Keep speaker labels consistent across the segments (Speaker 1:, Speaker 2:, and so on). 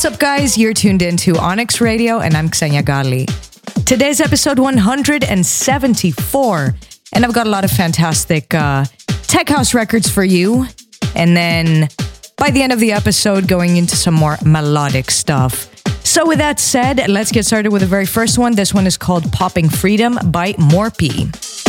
Speaker 1: What's up, guys? You're tuned in to Onyx Radio, and I'm Xenia Gali. Today's episode 174, and I've got a lot of fantastic uh, tech house records for you. And then by the end of the episode, going into some more melodic stuff. So, with that said, let's get started with the very first one. This one is called Popping Freedom by Morpy.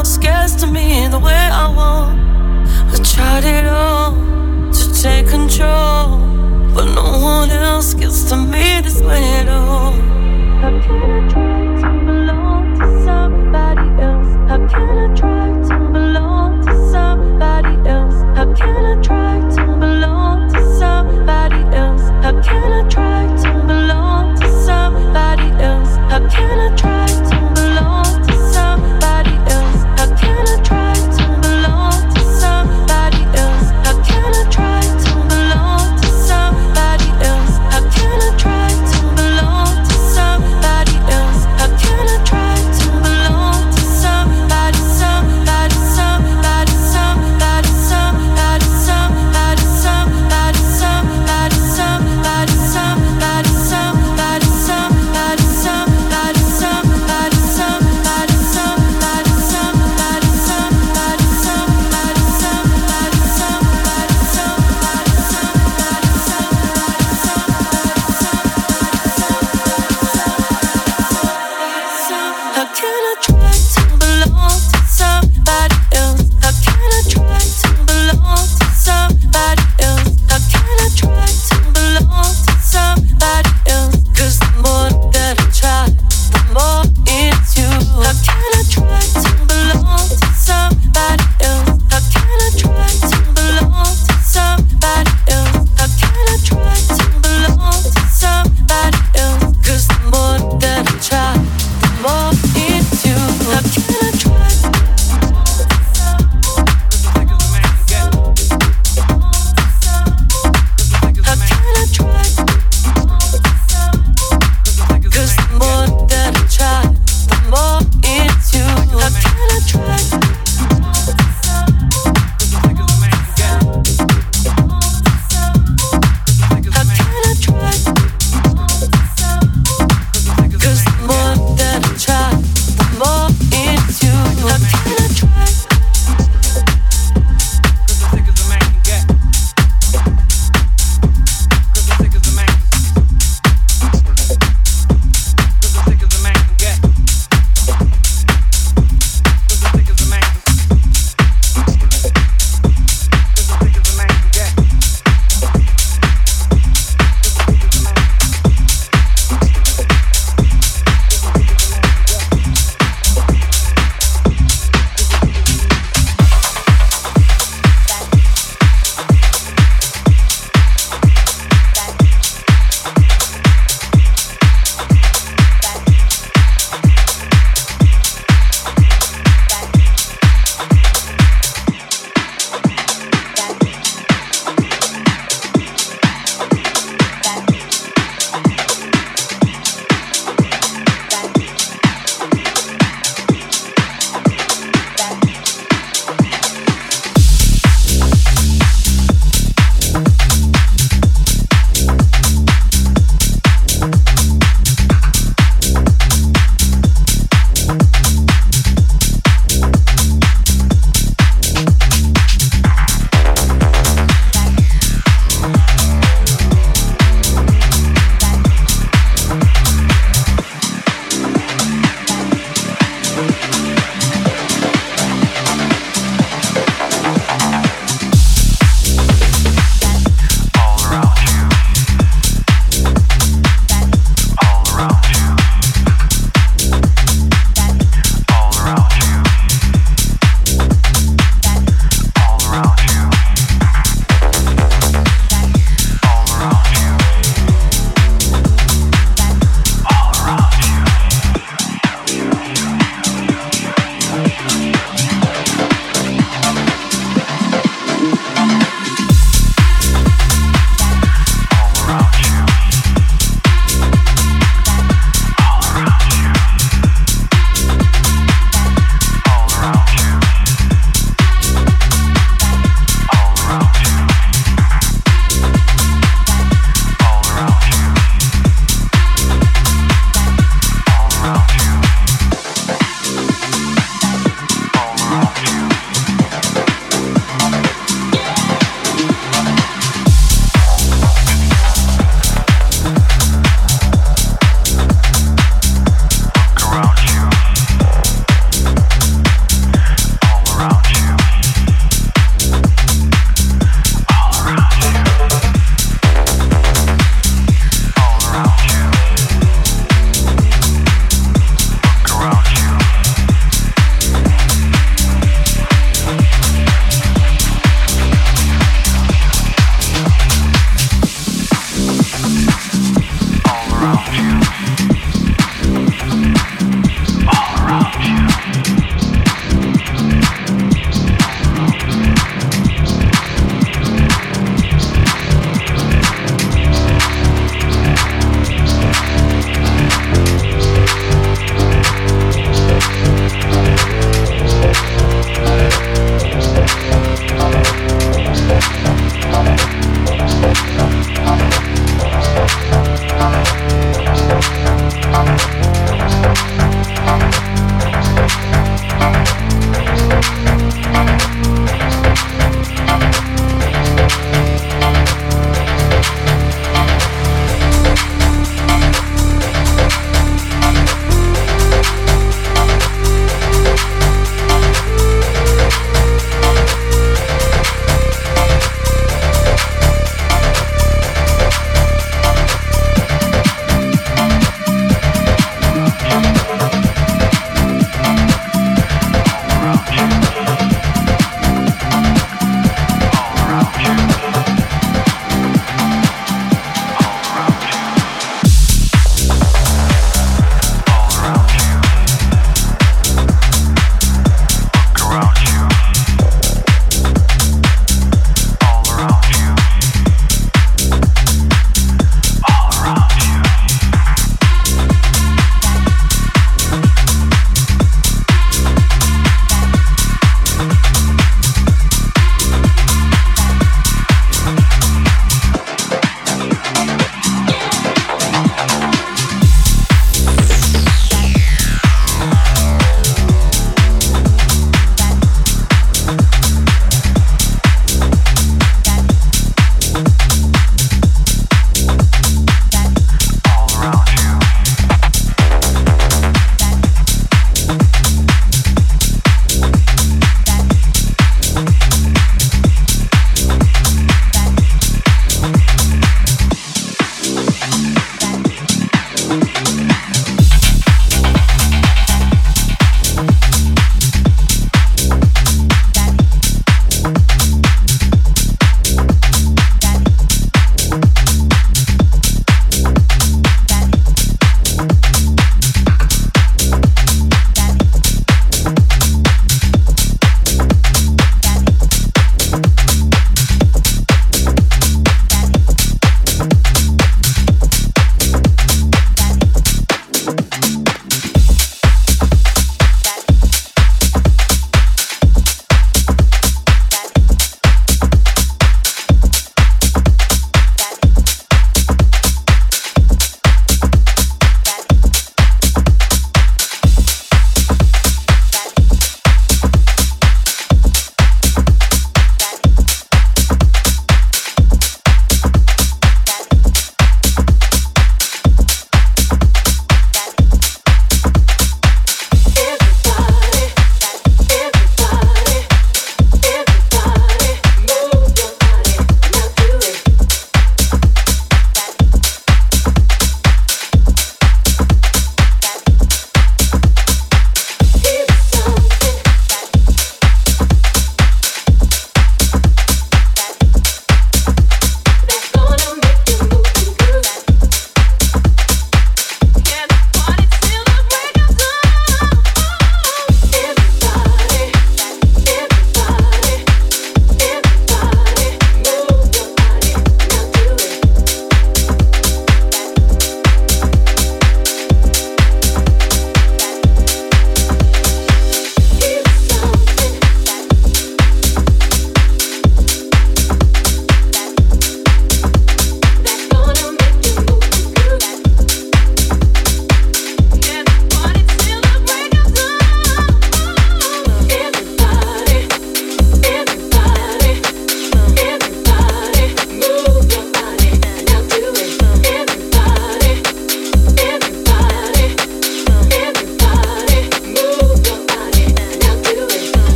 Speaker 2: love to me the way I want. I tried it all to take control, but no one else gets to me this way at all.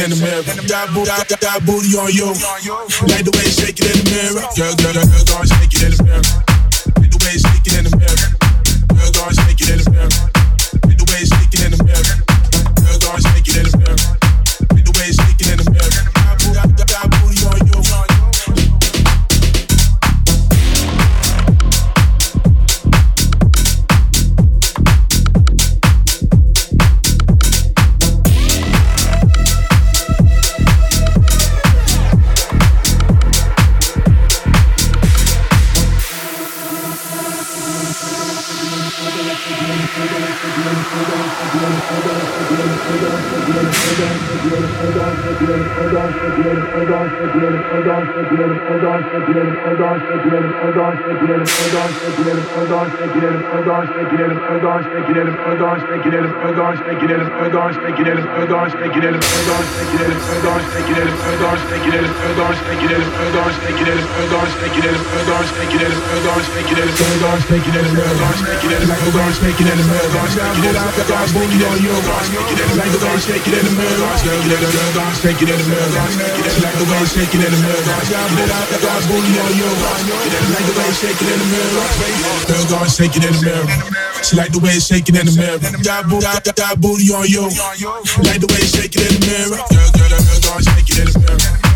Speaker 3: In the mirror.
Speaker 4: It in the mirror, shake it in mirror, like the way shake it in the mirror. Got booty on you, like the way. Girl, you, shake it in the mirror. Girl, girl, girl, go shake it in the mirror.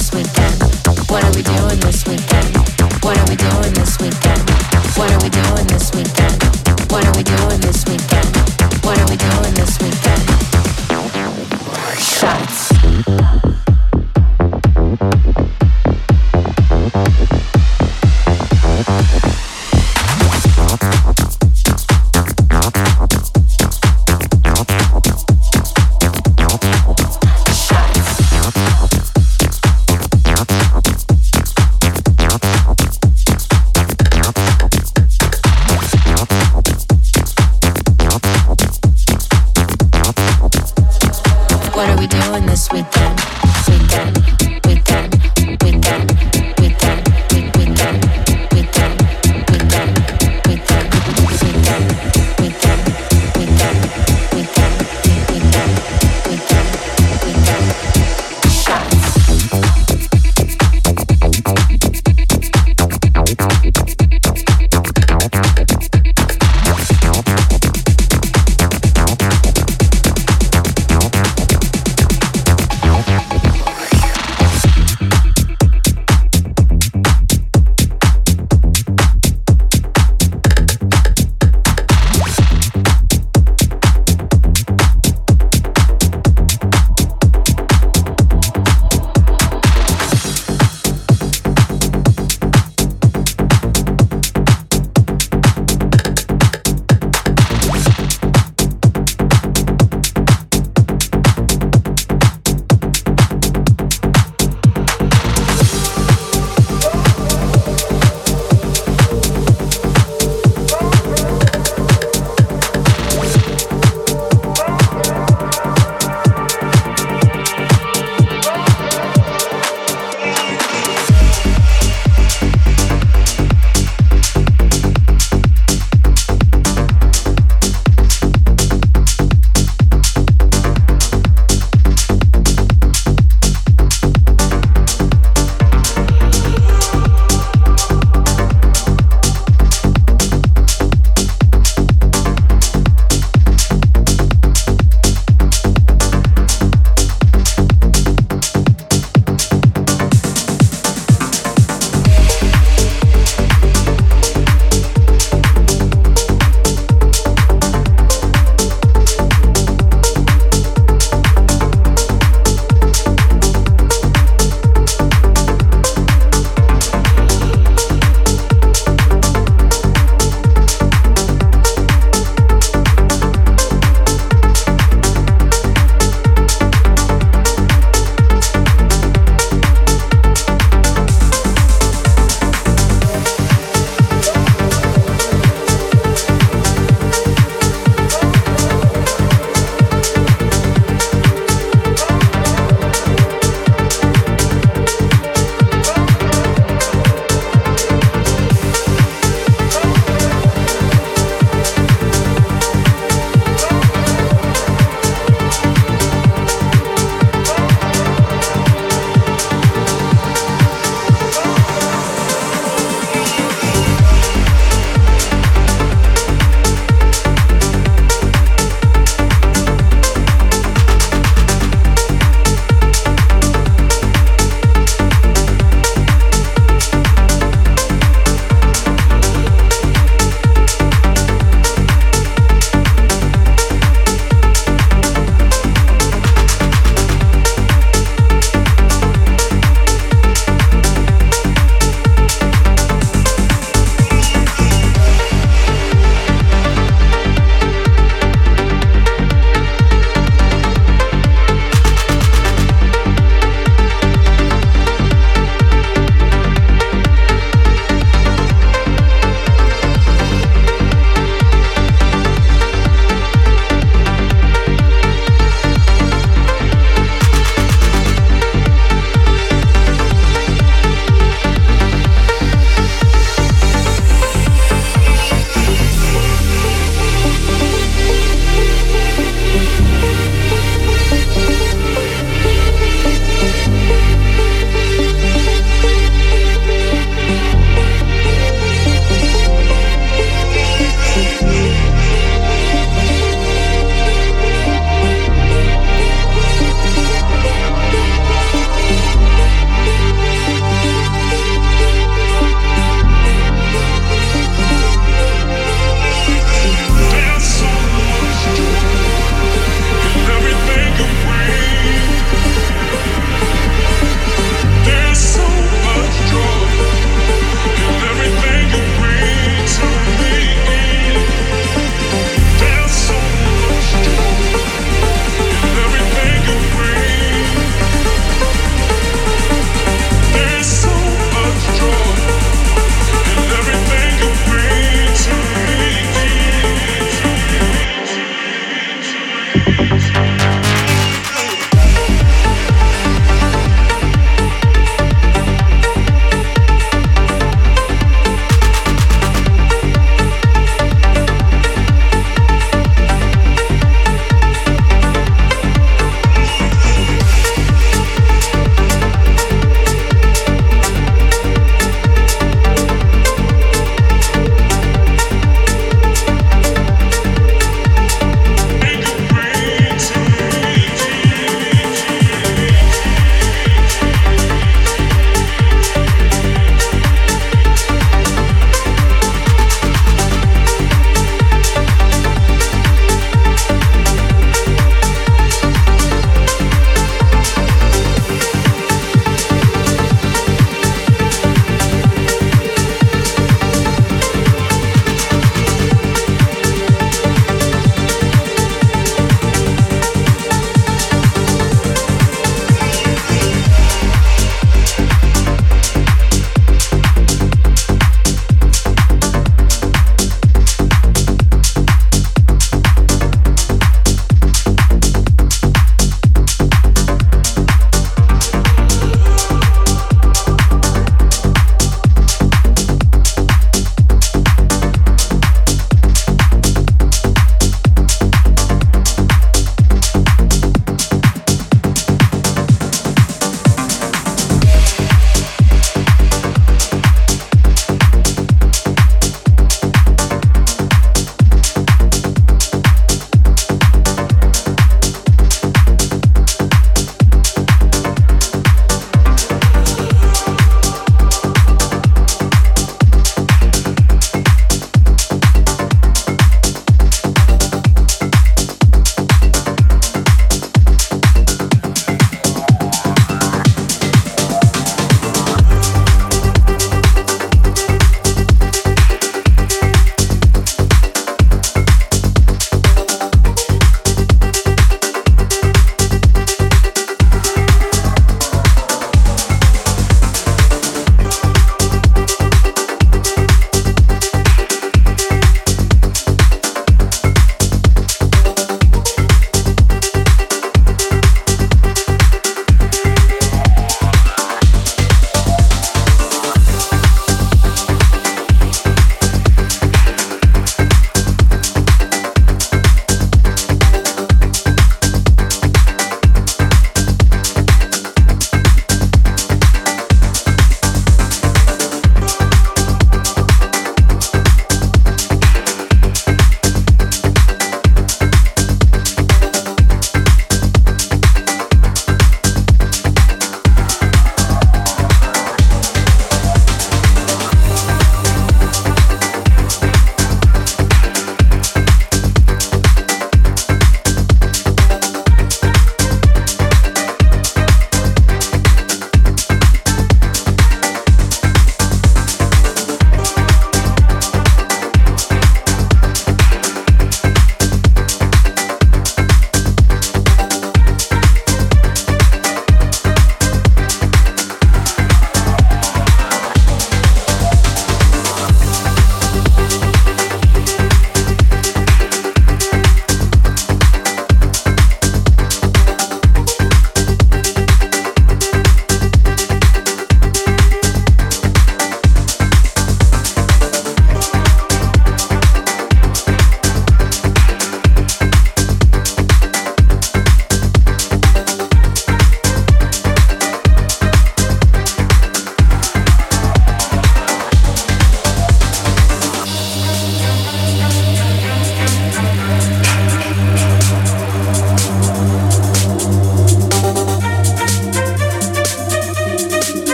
Speaker 4: This weekend? What are we doing this weekend? What are we doing this weekend? What are we doing this weekend?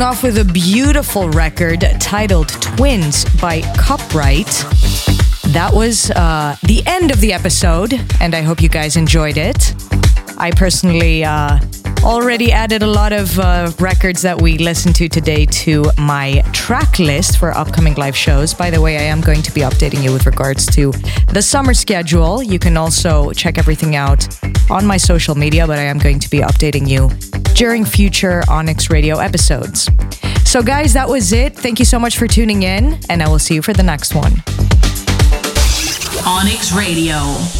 Speaker 1: Ending off with a beautiful record titled Twins by Cupright. That was uh, the end of the episode, and I hope you guys enjoyed it. I personally uh, already added a lot of uh, records that we listened to today to my track list for upcoming live shows. By the way, I am going to be updating you with regards to the summer schedule. You can also check everything out on my social media, but I am going to be updating you during future Onyx Radio episodes. So, guys, that was it. Thank you so much for tuning in, and I will see you for the next one.
Speaker 5: Onyx Radio.